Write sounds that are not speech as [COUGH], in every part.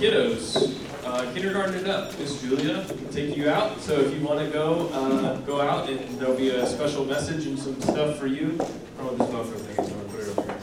kiddos, uh, kindergarten up, Miss Julia take you out. So if you want to go, uh, go out, and there'll be a special message and some stuff for you. This thing put it over here.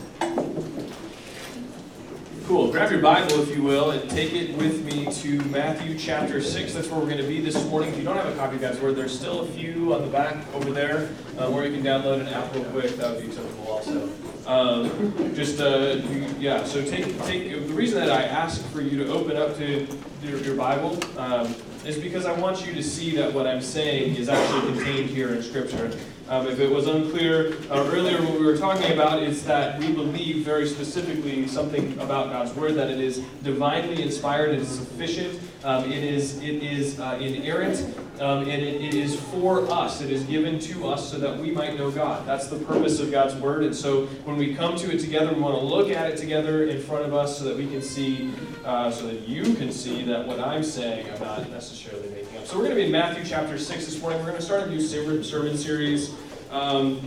Cool. Grab your Bible, if you will, and take it with me to Matthew chapter 6. That's where we're going to be this morning. If you don't have a copy of God's Word, there's still a few on the back over there uh, where you can download an app real quick. That would be acceptable also. Um, just, uh, yeah, so take, take, the reason that I ask for you to open up to your, your Bible um, is because I want you to see that what I'm saying is actually contained here in Scripture. Um, if it was unclear uh, earlier, what we were talking about is that we believe very specifically something about God's Word, that it is divinely inspired, it is sufficient, um, it is, it is uh, inerrant, um, and it, it is for us. It is given to us so that we might know God. That's the purpose of God's Word. And so when we come to it together, we want to look at it together in front of us so that we can see, uh, so that you can see that what I'm saying I'm not necessarily making up. So we're going to be in Matthew chapter 6 this morning. We're going to start a new sermon series. Um,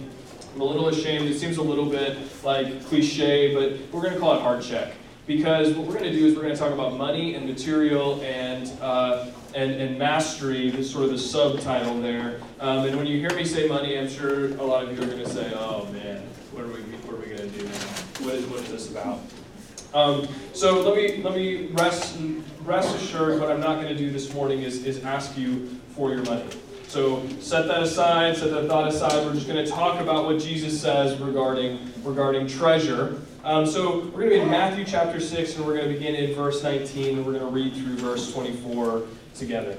I'm a little ashamed. It seems a little bit like cliche, but we're going to call it heart check. Because what we're going to do is we're going to talk about money and material and, uh, and, and mastery, this sort of the subtitle there. Um, and when you hear me say money, I'm sure a lot of you are going to say, oh man, what are we, what are we going to do now? What is, what is this about? Um, so let me, let me rest, rest assured what I'm not going to do this morning is, is ask you for your money. So set that aside, set that thought aside. We're just going to talk about what Jesus says regarding, regarding treasure. Um, so we're going to be in Matthew chapter 6, and we're going to begin in verse 19, and we're going to read through verse 24 together.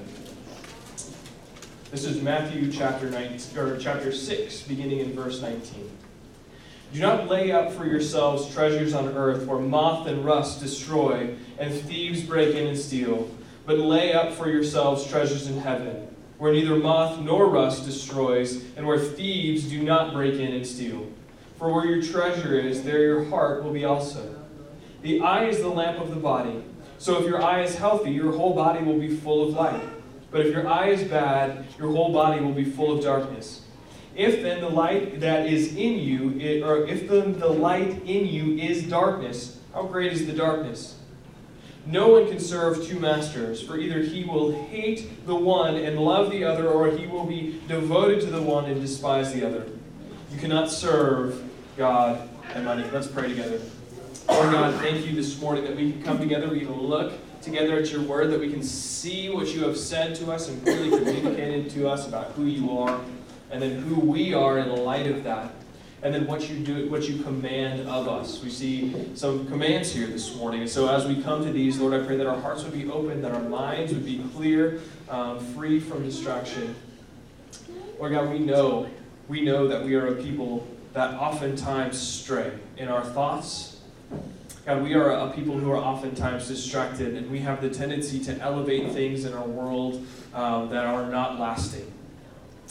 This is Matthew chapter 19, or chapter 6, beginning in verse 19. Do not lay up for yourselves treasures on earth where moth and rust destroy and thieves break in and steal, but lay up for yourselves treasures in heaven where neither moth nor rust destroys, and where thieves do not break in and steal. For where your treasure is, there your heart will be also. The eye is the lamp of the body. So if your eye is healthy, your whole body will be full of light. But if your eye is bad, your whole body will be full of darkness. If then the light that is in you, or if then the light in you is darkness, how great is the darkness? No one can serve two masters, for either he will hate the one and love the other, or he will be devoted to the one and despise the other. You cannot serve God and money. Let's pray together. Lord God, thank you this morning that we can come together, we can look together at your word, that we can see what you have said to us and really communicated to us about who you are, and then who we are in light of that and then what you do, what you command of us. We see some commands here this morning. And so as we come to these, Lord, I pray that our hearts would be open, that our minds would be clear, um, free from distraction. Lord God, we know, we know that we are a people that oftentimes stray in our thoughts. God, we are a people who are oftentimes distracted, and we have the tendency to elevate things in our world um, that are not lasting.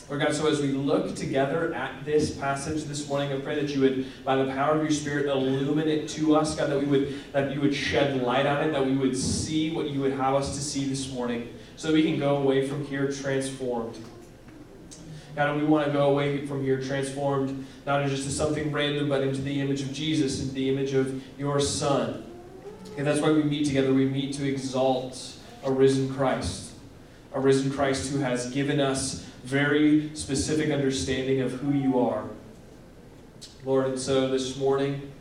Lord God, so as we look together at this passage this morning, I pray that you would, by the power of your Spirit, illuminate to us, God, that we would that you would shed light on it, that we would see what you would have us to see this morning, so that we can go away from here transformed. God, we want to go away from here transformed, not just to something random, but into the image of Jesus, into the image of your Son. And that's why we meet together. We meet to exalt a risen Christ, a risen Christ who has given us very specific understanding of who you are. Lord, and so this morning,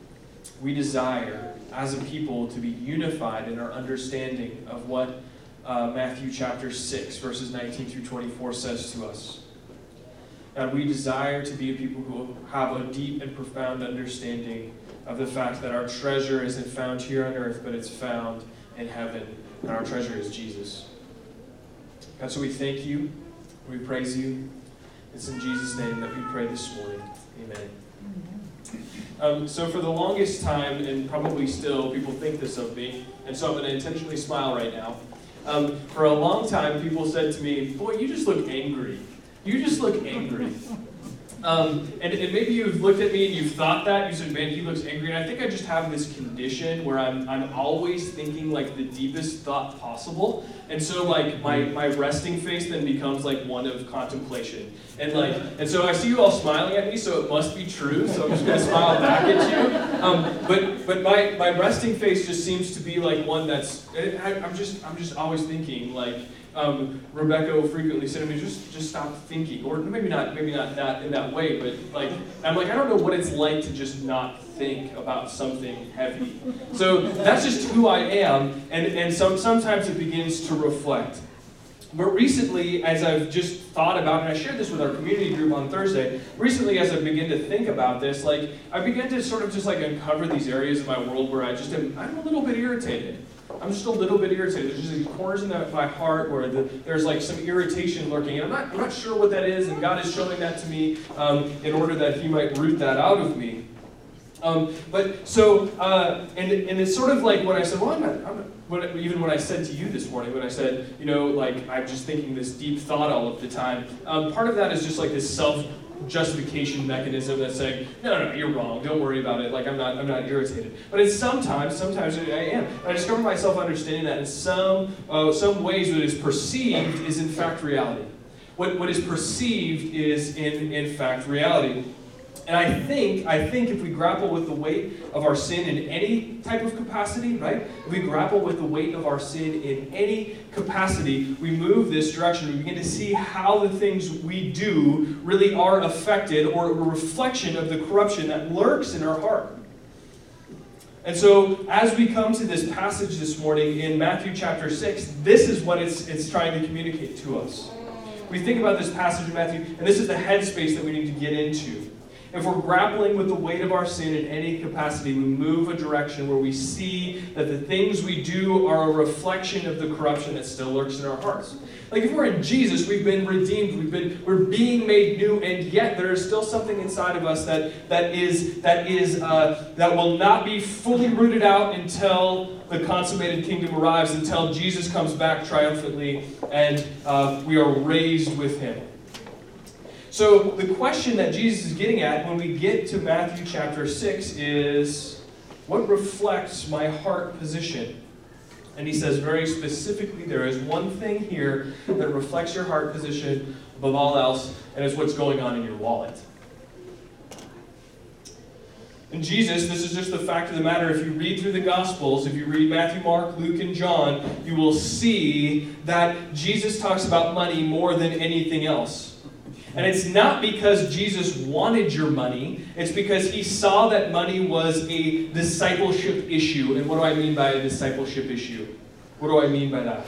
we desire as a people to be unified in our understanding of what uh, Matthew chapter 6, verses 19 through 24 says to us. God, we desire to be a people who have a deep and profound understanding of the fact that our treasure isn't found here on earth, but it's found in heaven, and our treasure is Jesus. God, so we thank you. We praise you. It's in Jesus' name that we pray this morning. Amen. Um, so, for the longest time, and probably still, people think this of me, and so I'm going to intentionally smile right now. Um, for a long time, people said to me, Boy, you just look angry. You just look angry. Um, and, and, maybe you've looked at me and you've thought that. You said, man, he looks angry. And I think I just have this condition where I'm, I'm always thinking like the deepest thought possible. And so like my, my resting face then becomes like one of contemplation. And like and so I see you all smiling at me, so it must be true. So I'm just gonna smile back at you. Um, but but my, my resting face just seems to be like one that's I, I'm just I'm just always thinking like um, Rebecca will frequently say to me, just just stop thinking, or maybe not maybe not that in that way, but like I'm like I don't know what it's like to just not think about something heavy. So that's just who I am, and and some sometimes it begins to reflect. But recently, as I've just thought about, and I shared this with our community group on Thursday, recently as I begin to think about this, like I began to sort of just like uncover these areas of my world where I just am I'm a little bit irritated. I'm just a little bit irritated. There's just these corners in my heart where the, there's like some irritation lurking, and I'm not, I'm not sure what that is, and God is showing that to me um, in order that He might root that out of me. Um, but so, uh, and, and it's sort of like when I said, well, I'm not, I'm not even when I said to you this morning, when I said, you know, like I'm just thinking this deep thought all of the time, um, part of that is just like this self justification mechanism that's saying, no, no, no, you're wrong. Don't worry about it. Like I'm not, I'm not irritated. But it's sometimes, sometimes I am. And I discover myself understanding that in some, uh, some ways, what is perceived is in fact reality. What, what is perceived is in, in fact reality. And I think, I think if we grapple with the weight of our sin in any type of capacity, right? If we grapple with the weight of our sin in any capacity, we move this direction. We begin to see how the things we do really are affected or a reflection of the corruption that lurks in our heart. And so, as we come to this passage this morning in Matthew chapter 6, this is what it's, it's trying to communicate to us. We think about this passage in Matthew, and this is the headspace that we need to get into. If we're grappling with the weight of our sin in any capacity, we move a direction where we see that the things we do are a reflection of the corruption that still lurks in our hearts. Like if we're in Jesus, we've been redeemed, we've been we're being made new, and yet there is still something inside of us that that is that is uh, that will not be fully rooted out until the consummated kingdom arrives, until Jesus comes back triumphantly, and uh, we are raised with Him. So, the question that Jesus is getting at when we get to Matthew chapter 6 is what reflects my heart position? And he says very specifically there is one thing here that reflects your heart position above all else, and it's what's going on in your wallet. And Jesus, this is just the fact of the matter. If you read through the Gospels, if you read Matthew, Mark, Luke, and John, you will see that Jesus talks about money more than anything else. And it's not because Jesus wanted your money, it's because he saw that money was a discipleship issue. And what do I mean by a discipleship issue? What do I mean by that?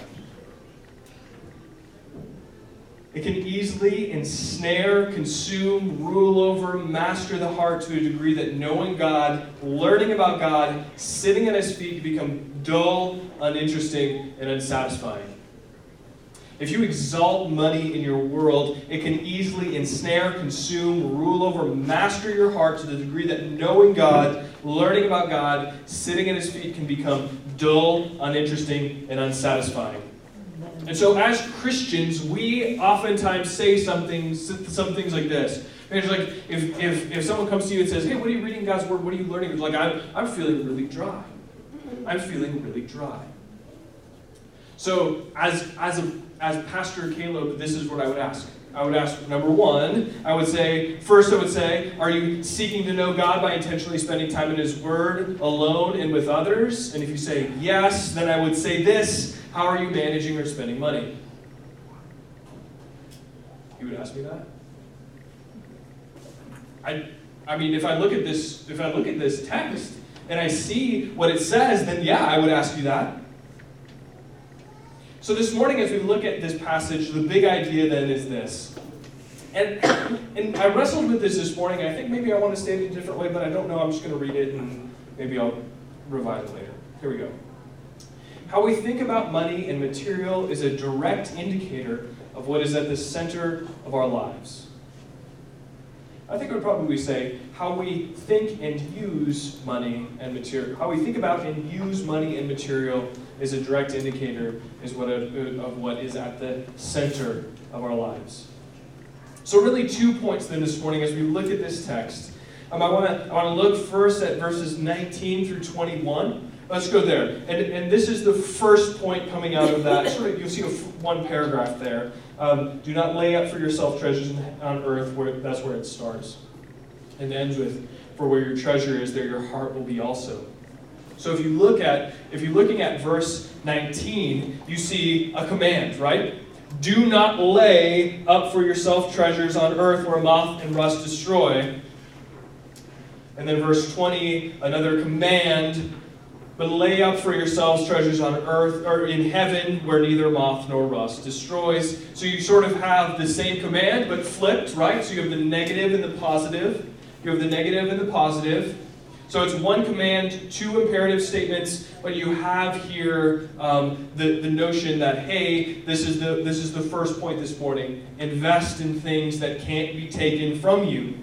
It can easily ensnare, consume, rule over, master the heart to a degree that knowing God, learning about God, sitting at his feet can become dull, uninteresting, and unsatisfying. If you exalt money in your world, it can easily ensnare, consume, rule over, master your heart to the degree that knowing God, learning about God, sitting at His feet can become dull, uninteresting, and unsatisfying. And so, as Christians, we oftentimes say something, some things like this. And It's like if, if, if someone comes to you and says, Hey, what are you reading God's Word? What are you learning? It's like, I'm, I'm feeling really dry. I'm feeling really dry. So, as, as, a, as Pastor Caleb, this is what I would ask. I would ask, number one, I would say, first, I would say, are you seeking to know God by intentionally spending time in His Word alone and with others? And if you say yes, then I would say this how are you managing or spending money? You would ask me that? I, I mean, if I look at this, if I look at this text and I see what it says, then yeah, I would ask you that. So this morning, as we look at this passage, the big idea then is this. And, [COUGHS] and I wrestled with this this morning. I think maybe I want to state it a different way, but I don't know. I'm just going to read it and maybe I'll revise it later. Here we go. How we think about money and material is a direct indicator of what is at the center of our lives. I think I would probably say how we think and use money and material. How we think about and use money and material is a direct indicator is what of what is at the center of our lives. So, really, two points then this morning as we look at this text. Um, I want to I want to look first at verses 19 through 21. let's go there. And, and this is the first point coming out of that. Sort of, you'll see one paragraph there. Um, do not lay up for yourself treasures on earth, where that's where it starts. And ends with, for where your treasure is, there your heart will be also. So if you look at, if you're looking at verse 19, you see a command, right? Do not lay up for yourself treasures on earth where moth and rust destroy. And then verse 20, another command, but lay up for yourselves treasures on earth or in heaven where neither moth nor rust destroys. So you sort of have the same command but flipped, right? So you have the negative and the positive. You have the negative and the positive. So it's one command, two imperative statements, but you have here um, the, the notion that, hey, this is, the, this is the first point this morning. Invest in things that can't be taken from you.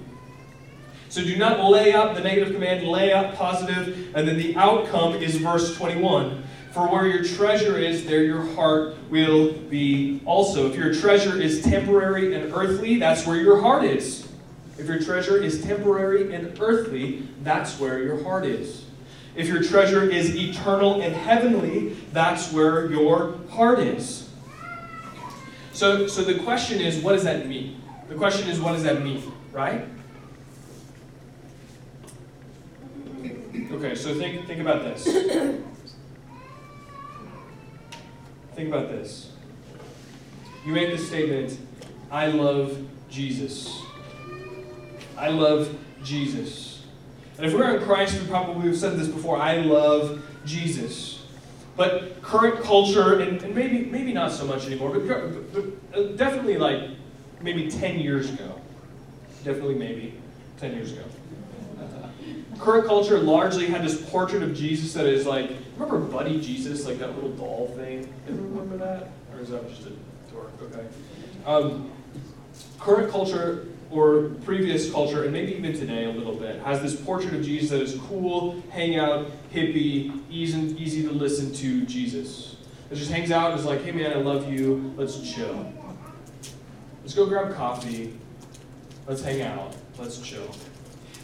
So do not lay up the negative command, lay up positive, and then the outcome is verse 21. For where your treasure is, there your heart will be also. If your treasure is temporary and earthly, that's where your heart is. If your treasure is temporary and earthly, that's where your heart is. If your treasure is eternal and heavenly, that's where your heart is. So, so the question is, what does that mean? The question is, what does that mean, right? Okay, so think, think about this. think about this. You make the statement, I love Jesus. I love Jesus. And if we're in Christ, we probably have said this before I love Jesus. But current culture, and, and maybe, maybe not so much anymore, but, but uh, definitely like maybe 10 years ago. Definitely maybe 10 years ago. [LAUGHS] Current culture largely had this portrait of Jesus that is like, remember Buddy Jesus, like that little doll thing? Remember that? Or is that just a dork? Okay. Um, current culture or previous culture, and maybe even today a little bit, has this portrait of Jesus that is cool, hangout, hippie, easy, easy to listen to Jesus. It just hangs out and is like, hey man, I love you, let's chill. Let's go grab coffee, let's hang out, let's chill.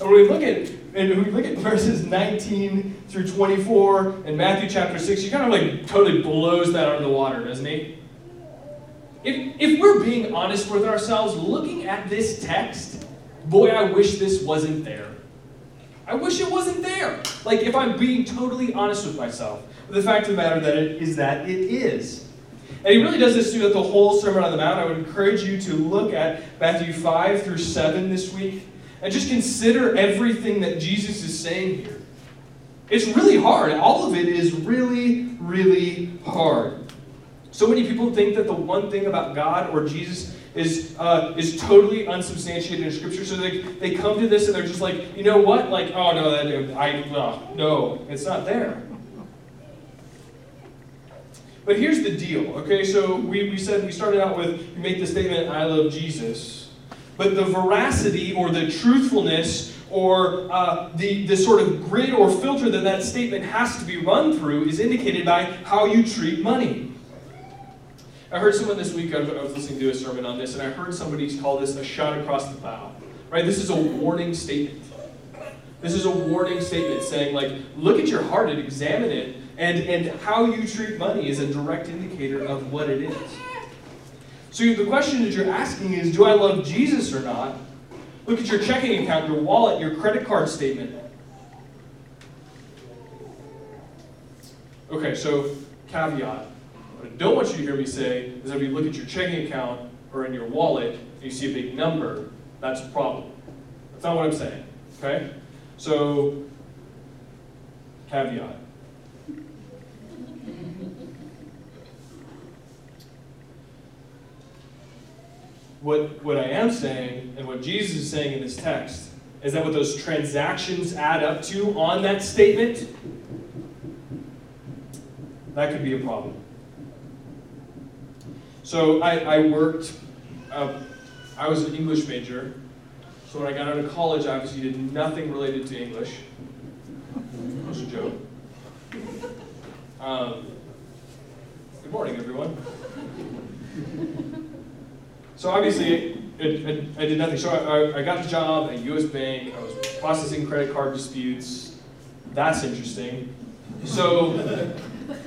And when we look at and when we look at verses 19 through 24 in Matthew chapter 6, he kind of like totally blows that out of the water, doesn't he? If, if we're being honest with ourselves, looking at this text, boy, I wish this wasn't there. I wish it wasn't there. Like, if I'm being totally honest with myself. The fact of the matter that it is that it is. And he really does this throughout the whole Sermon on the Mount. I would encourage you to look at Matthew 5 through 7 this week and just consider everything that Jesus is saying here. It's really hard. All of it is really, really hard. So many people think that the one thing about God or Jesus is uh, is totally unsubstantiated in Scripture. So they, they come to this and they're just like, you know what? Like, oh no, that I uh, no, it's not there. But here's the deal, okay? So we, we said we started out with you make the statement, I love Jesus. But the veracity or the truthfulness or uh, the, the sort of grid or filter that that statement has to be run through is indicated by how you treat money. I heard someone this week, I was listening to a sermon on this, and I heard somebody call this a shot across the bow. Right? This is a warning statement. This is a warning statement saying, like, look at your heart and examine it, and, and how you treat money is a direct indicator of what it is. So the question that you're asking is, do I love Jesus or not? Look at your checking account, your wallet, your credit card statement. Okay, so caveat. What I don't want you to hear me say is if you look at your checking account or in your wallet and you see a big number, that's a problem. That's not what I'm saying. Okay? So, caveat. What, what I am saying, and what Jesus is saying in this text, is that what those transactions add up to on that statement, that could be a problem. So I, I worked, uh, I was an English major. So when I got out of college, I obviously did nothing related to English. That was a joke. Um, good morning, everyone. So obviously, it, it, I did nothing. So I, I got the job at U.S. Bank. I was processing credit card disputes. That's interesting. So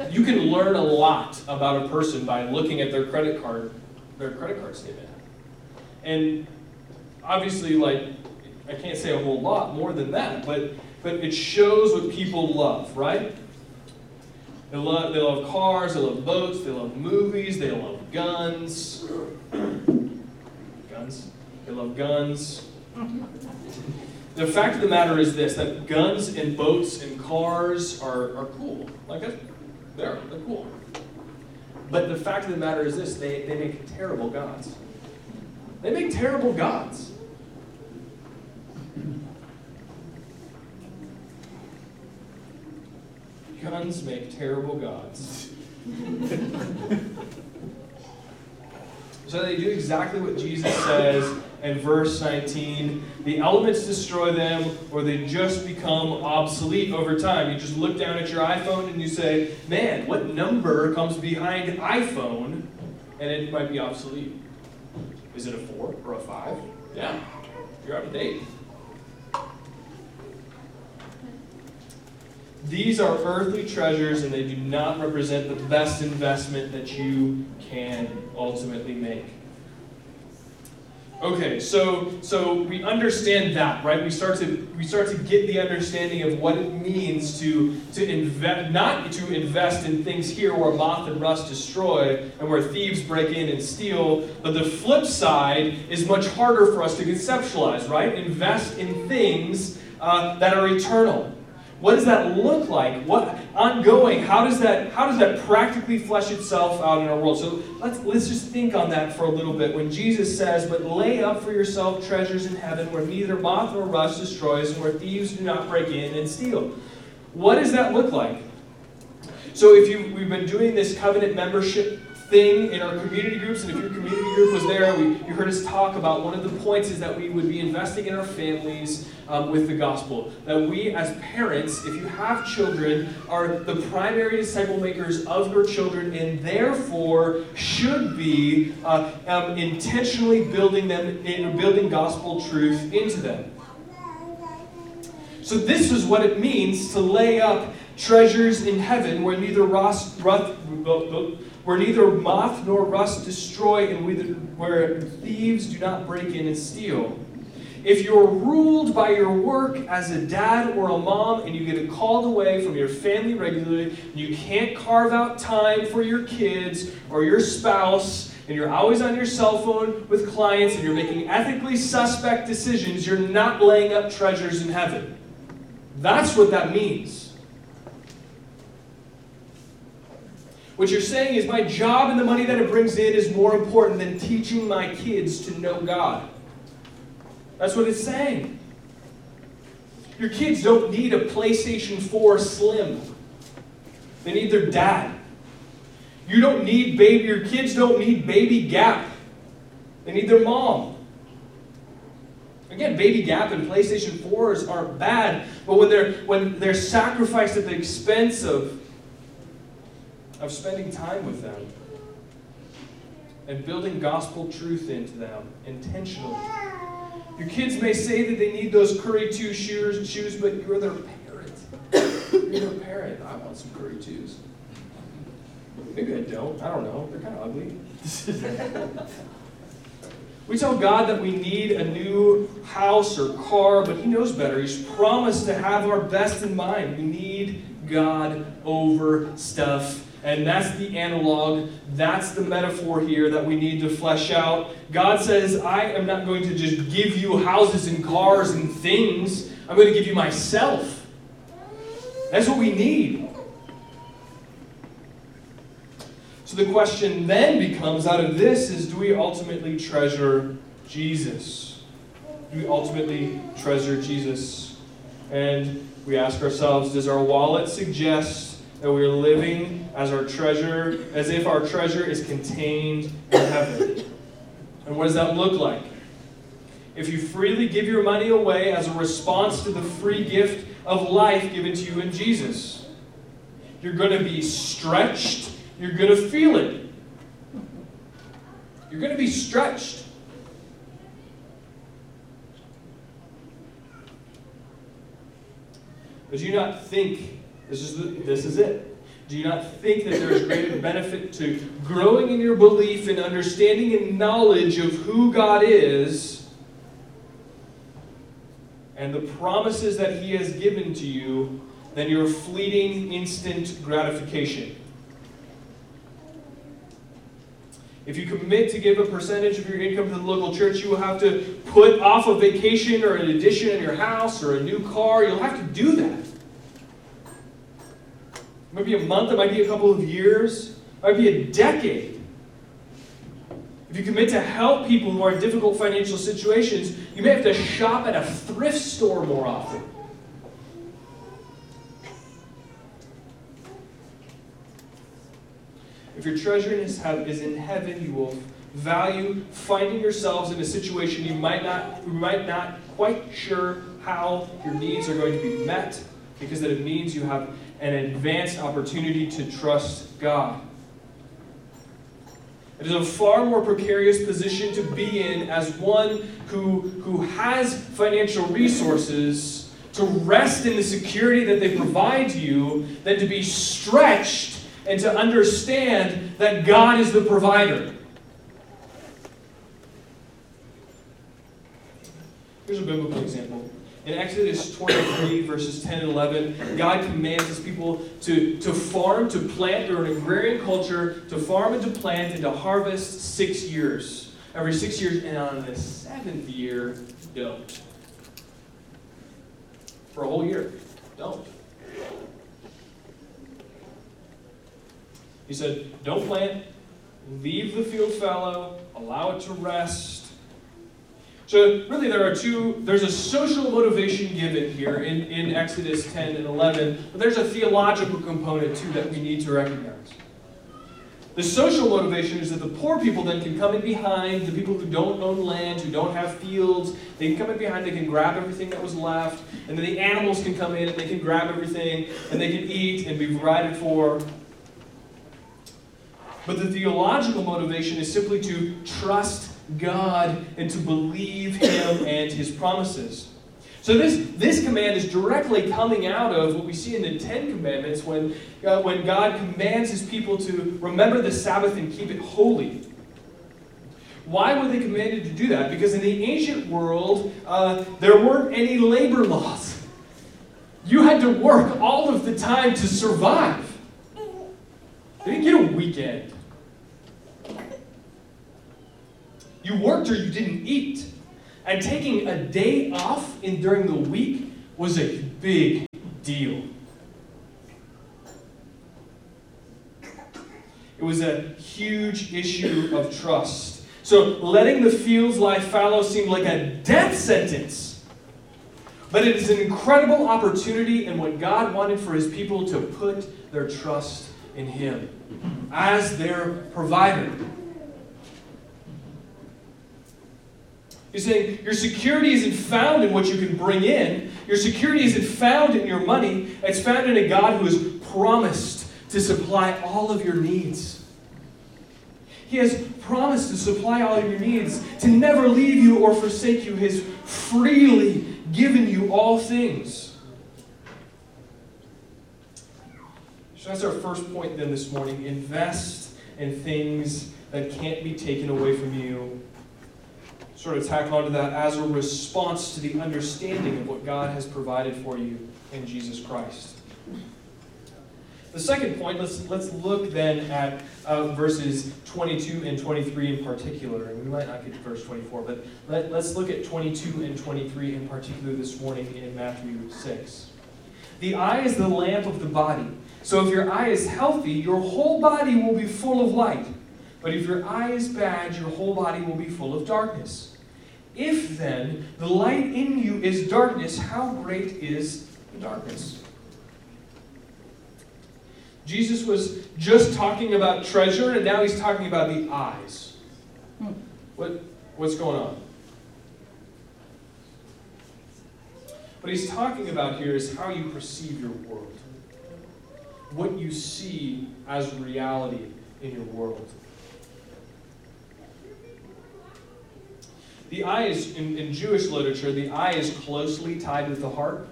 you can learn a lot about a person by looking at their credit card, their credit card statement. And obviously, like, I can't say a whole lot more than that, but but it shows what people love, right? They love, they love cars, they love boats, they love movies, they love guns. [COUGHS] guns. They love guns. The fact of the matter is this that guns and boats and cars are, are cool. Like, they're, they're cool. But the fact of the matter is this they, they make terrible gods. They make terrible gods. Guns make terrible gods. [LAUGHS] so they do exactly what Jesus says in verse 19. The elements destroy them, or they just become obsolete over time. You just look down at your iPhone and you say, Man, what number comes behind iPhone? And it might be obsolete. Is it a 4 or a 5? Yeah, you're out of date. These are earthly treasures and they do not represent the best investment that you can ultimately make. Okay, so so we understand that, right? We start to we start to get the understanding of what it means to to invest not to invest in things here where moth and rust destroy and where thieves break in and steal, but the flip side is much harder for us to conceptualize, right? Invest in things uh, that are eternal. What does that look like? What ongoing? How does that how does that practically flesh itself out in our world? So let's let's just think on that for a little bit. When Jesus says, "But lay up for yourself treasures in heaven, where neither moth nor rust destroys, and where thieves do not break in and steal," what does that look like? So if you we've been doing this covenant membership thing in our community groups, and if your community group was there, we, you heard us talk about one of the points is that we would be investing in our families um, with the gospel. That we, as parents, if you have children, are the primary disciple makers of your children, and therefore should be uh, um, intentionally building them, in, building gospel truth into them. So this is what it means to lay up treasures in heaven where neither rust, rust, where neither moth nor rust destroy, and where thieves do not break in and steal. If you're ruled by your work as a dad or a mom and you get called away from your family regularly, you can't carve out time for your kids or your spouse, and you're always on your cell phone with clients and you're making ethically suspect decisions, you're not laying up treasures in heaven. That's what that means. What you're saying is my job and the money that it brings in is more important than teaching my kids to know God. That's what it's saying. Your kids don't need a PlayStation 4 Slim. They need their dad. You don't need baby, your kids don't need baby gap. They need their mom. Again, baby gap and PlayStation 4s aren't bad, but when they're when they're sacrificed at the expense of of spending time with them and building gospel truth into them intentionally. Your kids may say that they need those Curry 2 shoes, shoes but you're their parent. [COUGHS] you're their parent. I want some Curry 2s. Maybe I don't. I don't know. They're kind of ugly. [LAUGHS] we tell God that we need a new house or car, but He knows better. He's promised to have our best in mind. We need God over stuff and that's the analog, that's the metaphor here that we need to flesh out. God says, I am not going to just give you houses and cars and things, I'm going to give you myself. That's what we need. So the question then becomes out of this is do we ultimately treasure Jesus? Do we ultimately treasure Jesus? And we ask ourselves, does our wallet suggest that we are living as our treasure, as if our treasure is contained in heaven. And what does that look like? If you freely give your money away as a response to the free gift of life given to you in Jesus, you're going to be stretched, you're going to feel it. You're going to be stretched. But do you not think This is, the, this is it. Do you not think that there is greater benefit to growing in your belief and understanding and knowledge of who God is and the promises that He has given to you than your fleeting instant gratification? If you commit to give a percentage of your income to the local church, you will have to put off a vacation or an addition in your house or a new car. You'll have to do that. It might be a month, it might be a couple of years, it might be a decade. If you commit to help people who are in difficult financial situations, you may have to shop at a thrift store more often. If your treasure is in heaven, you will value finding yourselves in a situation you might not, you might not quite sure how your needs are going to be met, because that it means you have an advanced opportunity to trust God. It is a far more precarious position to be in as one who, who has financial resources to rest in the security that they provide you than to be stretched and to understand that God is the provider. Here's a biblical example. In Exodus 23, verses 10 and 11, God commands his people to, to farm, to plant. They're an agrarian culture, to farm and to plant and to harvest six years. Every six years, and on the seventh year, don't. For a whole year, don't. He said, Don't plant, leave the field fallow, allow it to rest. So, really, there are two, there's a social motivation given here in, in Exodus 10 and 11, but there's a theological component too that we need to recognize. The social motivation is that the poor people then can come in behind, the people who don't own land, who don't have fields, they can come in behind, they can grab everything that was left, and then the animals can come in and they can grab everything, and they can eat and be provided for. But the theological motivation is simply to trust God and to believe Him and His promises. So this, this command is directly coming out of what we see in the Ten Commandments when, uh, when God commands His people to remember the Sabbath and keep it holy. Why were they commanded to do that? Because in the ancient world, uh, there weren't any labor laws. You had to work all of the time to survive. They didn't get a weekend. You worked or you didn't eat. And taking a day off in, during the week was a big deal. It was a huge issue of trust. So letting the fields lie fallow seemed like a death sentence. But it is an incredible opportunity and what God wanted for his people to put their trust in him as their provider. He's saying your security isn't found in what you can bring in. Your security isn't found in your money. It's found in a God who has promised to supply all of your needs. He has promised to supply all of your needs, to never leave you or forsake you. He has freely given you all things. So that's our first point then this morning. Invest in things that can't be taken away from you sort of tack onto that as a response to the understanding of what God has provided for you in Jesus Christ. The second point, let's, let's look then at uh, verses 22 and 23 in particular. And we might not get to verse 24, but let, let's look at 22 and 23 in particular this morning in Matthew 6. The eye is the lamp of the body. So if your eye is healthy, your whole body will be full of light. But if your eye is bad, your whole body will be full of darkness. If then the light in you is darkness, how great is the darkness? Jesus was just talking about treasure, and now he's talking about the eyes. Hmm. What, what's going on? What he's talking about here is how you perceive your world, what you see as reality in your world. The eye is, in, in Jewish literature, the eye is closely tied with the heart.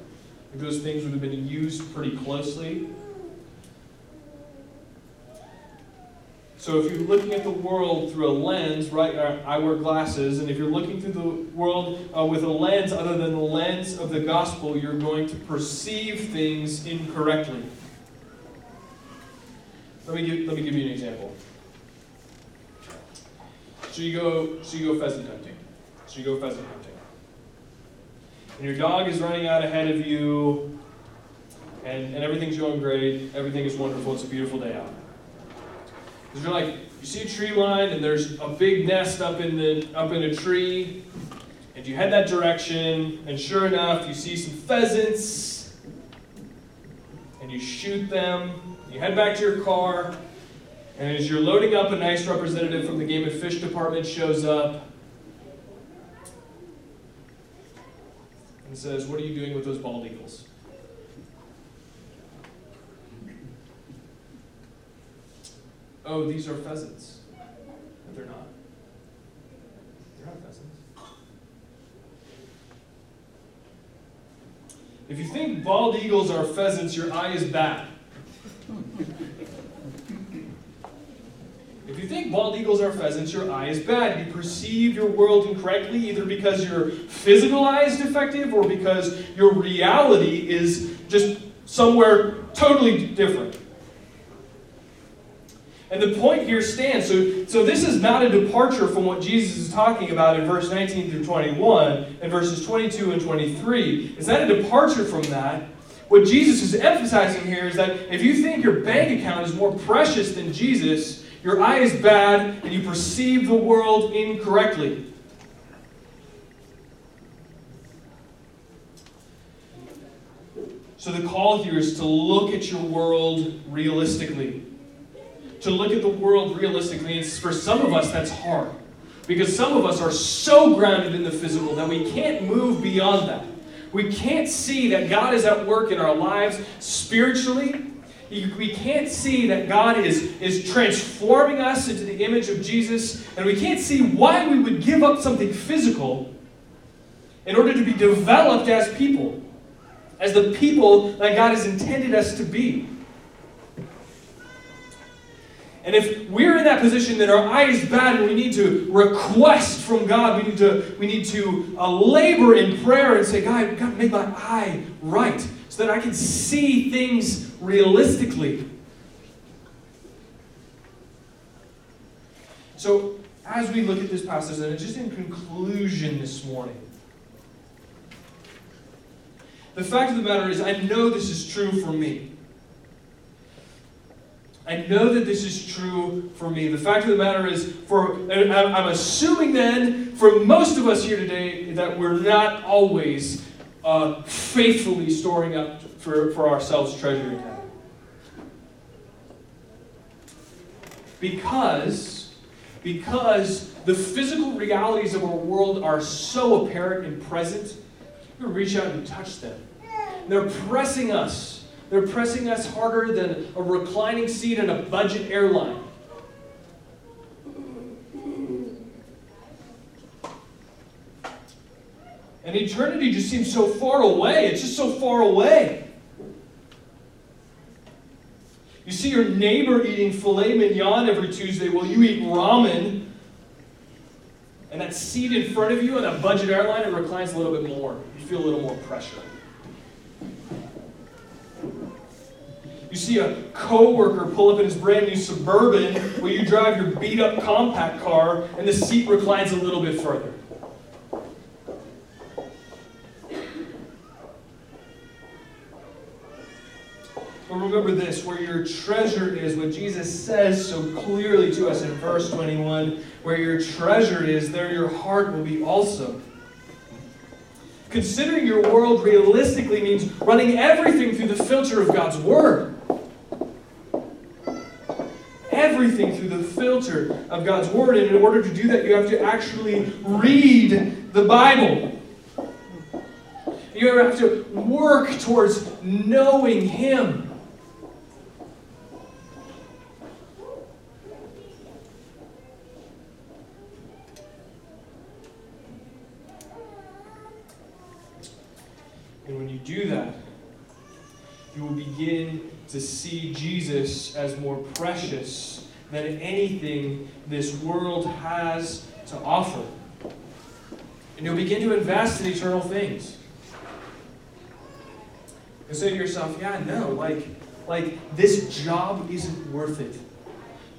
Those things would have been used pretty closely. So if you're looking at the world through a lens, right? uh, I wear glasses, and if you're looking through the world uh, with a lens other than the lens of the gospel, you're going to perceive things incorrectly. Let me give, let me give you an example. So you go so you go pheasant hunting. So you go pheasant hunting. And your dog is running out ahead of you, and, and everything's going great, everything is wonderful, it's a beautiful day out. Because you're like, you see a tree line and there's a big nest up in the up in a tree, and you head that direction, and sure enough, you see some pheasants, and you shoot them, you head back to your car, and as you're loading up, a nice representative from the Game and Fish Department shows up and says, What are you doing with those bald eagles? Oh, these are pheasants. But they're not. They're not pheasants. If you think bald eagles are pheasants, your eye is bad. If you think bald eagles are pheasants, your eye is bad. You perceive your world incorrectly, either because your physical eye is defective or because your reality is just somewhere totally different. And the point here stands. So, so this is not a departure from what Jesus is talking about in verse 19 through 21 and verses 22 and 23. It's not a departure from that. What Jesus is emphasizing here is that if you think your bank account is more precious than Jesus, your eye is bad and you perceive the world incorrectly. So the call here is to look at your world realistically. To look at the world realistically. And for some of us, that's hard. Because some of us are so grounded in the physical that we can't move beyond that. We can't see that God is at work in our lives spiritually. We can't see that God is, is transforming us into the image of Jesus. And we can't see why we would give up something physical in order to be developed as people as the people that God has intended us to be. And if we're in that position that our eye is bad and we need to request from God, we need to, we need to uh, labor in prayer and say, God, God, make my eye right so that I can see things realistically. So, as we look at this passage, and just in conclusion this morning, the fact of the matter is, I know this is true for me. I know that this is true for me. The fact of the matter is, for I'm assuming then, for most of us here today, that we're not always uh, faithfully storing up for, for ourselves treasure in heaven. Because, because the physical realities of our world are so apparent and present, we reach out and touch them. They're pressing us. They're pressing us harder than a reclining seat in a budget airline. And eternity just seems so far away. It's just so far away. You see your neighbor eating filet mignon every Tuesday while you eat ramen. And that seat in front of you on a budget airline, it reclines a little bit more. You feel a little more pressure. You see a coworker pull up in his brand new Suburban where you drive your beat up compact car and the seat reclines a little bit further. But remember this where your treasure is, what Jesus says so clearly to us in verse 21 where your treasure is, there your heart will be also. Considering your world realistically means running everything through the filter of God's Word everything through the filter of God's Word. And in order to do that, you have to actually read the Bible. You have to work towards knowing Him. And when you do that, you will begin to see Jesus as more precious than anything this world has to offer. And you'll begin to invest in eternal things. You say to yourself, yeah, no, like, like this job isn't worth it.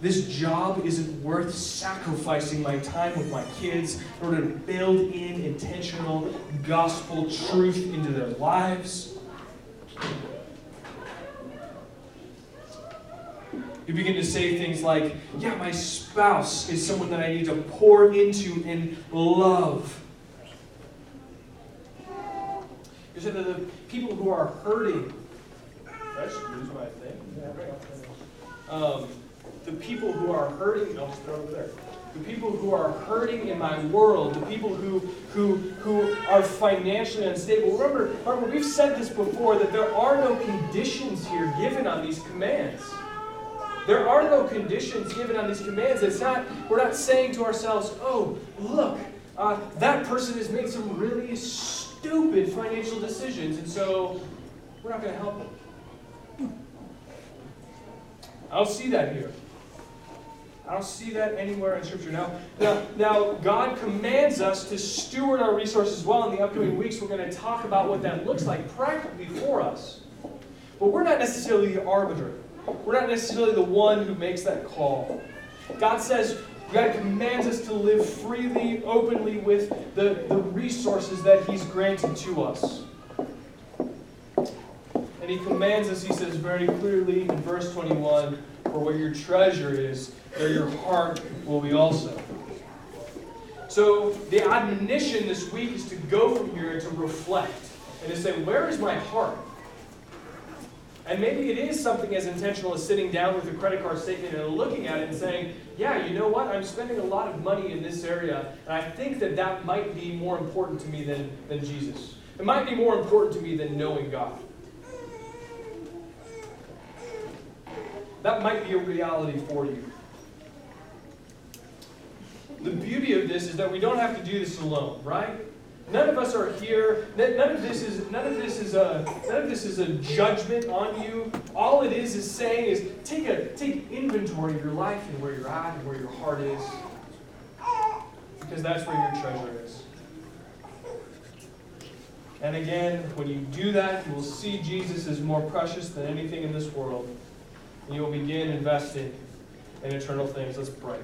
This job isn't worth sacrificing my time with my kids in order to build in intentional gospel truth into their lives. You begin to say things like, Yeah, my spouse is someone that I need to pour into and love. You said that the people who are hurting. I should lose my thing. Um, the people who are hurting, I'll just throw it there. The people who are hurting in my world, the people who, who, who are financially unstable. Remember, remember, we've said this before that there are no conditions here given on these commands. There are no conditions given on these commands. It's not, we're not saying to ourselves, oh, look, uh, that person has made some really stupid financial decisions, and so we're not going to help them. I don't see that here. I don't see that anywhere in Scripture. Now, now, now, God commands us to steward our resources well. In the upcoming weeks, we're going to talk about what that looks like practically for us. But we're not necessarily the arbiter. We're not necessarily the one who makes that call. God says, God commands us to live freely, openly with the, the resources that He's granted to us. And He commands us, He says very clearly in verse 21 For where your treasure is, there your heart will be also. So the admonition this week is to go from here and to reflect and to say, Where is my heart? And maybe it is something as intentional as sitting down with a credit card statement and looking at it and saying, yeah, you know what? I'm spending a lot of money in this area, and I think that that might be more important to me than, than Jesus. It might be more important to me than knowing God. That might be a reality for you. The beauty of this is that we don't have to do this alone, right? None of us are here. None of this is none of this is a none of this is a judgment on you. All it is is saying is take a take inventory of your life and where you're at and where your heart is, because that's where your treasure is. And again, when you do that, you will see Jesus as more precious than anything in this world, and you will begin investing in eternal things. Let's pray.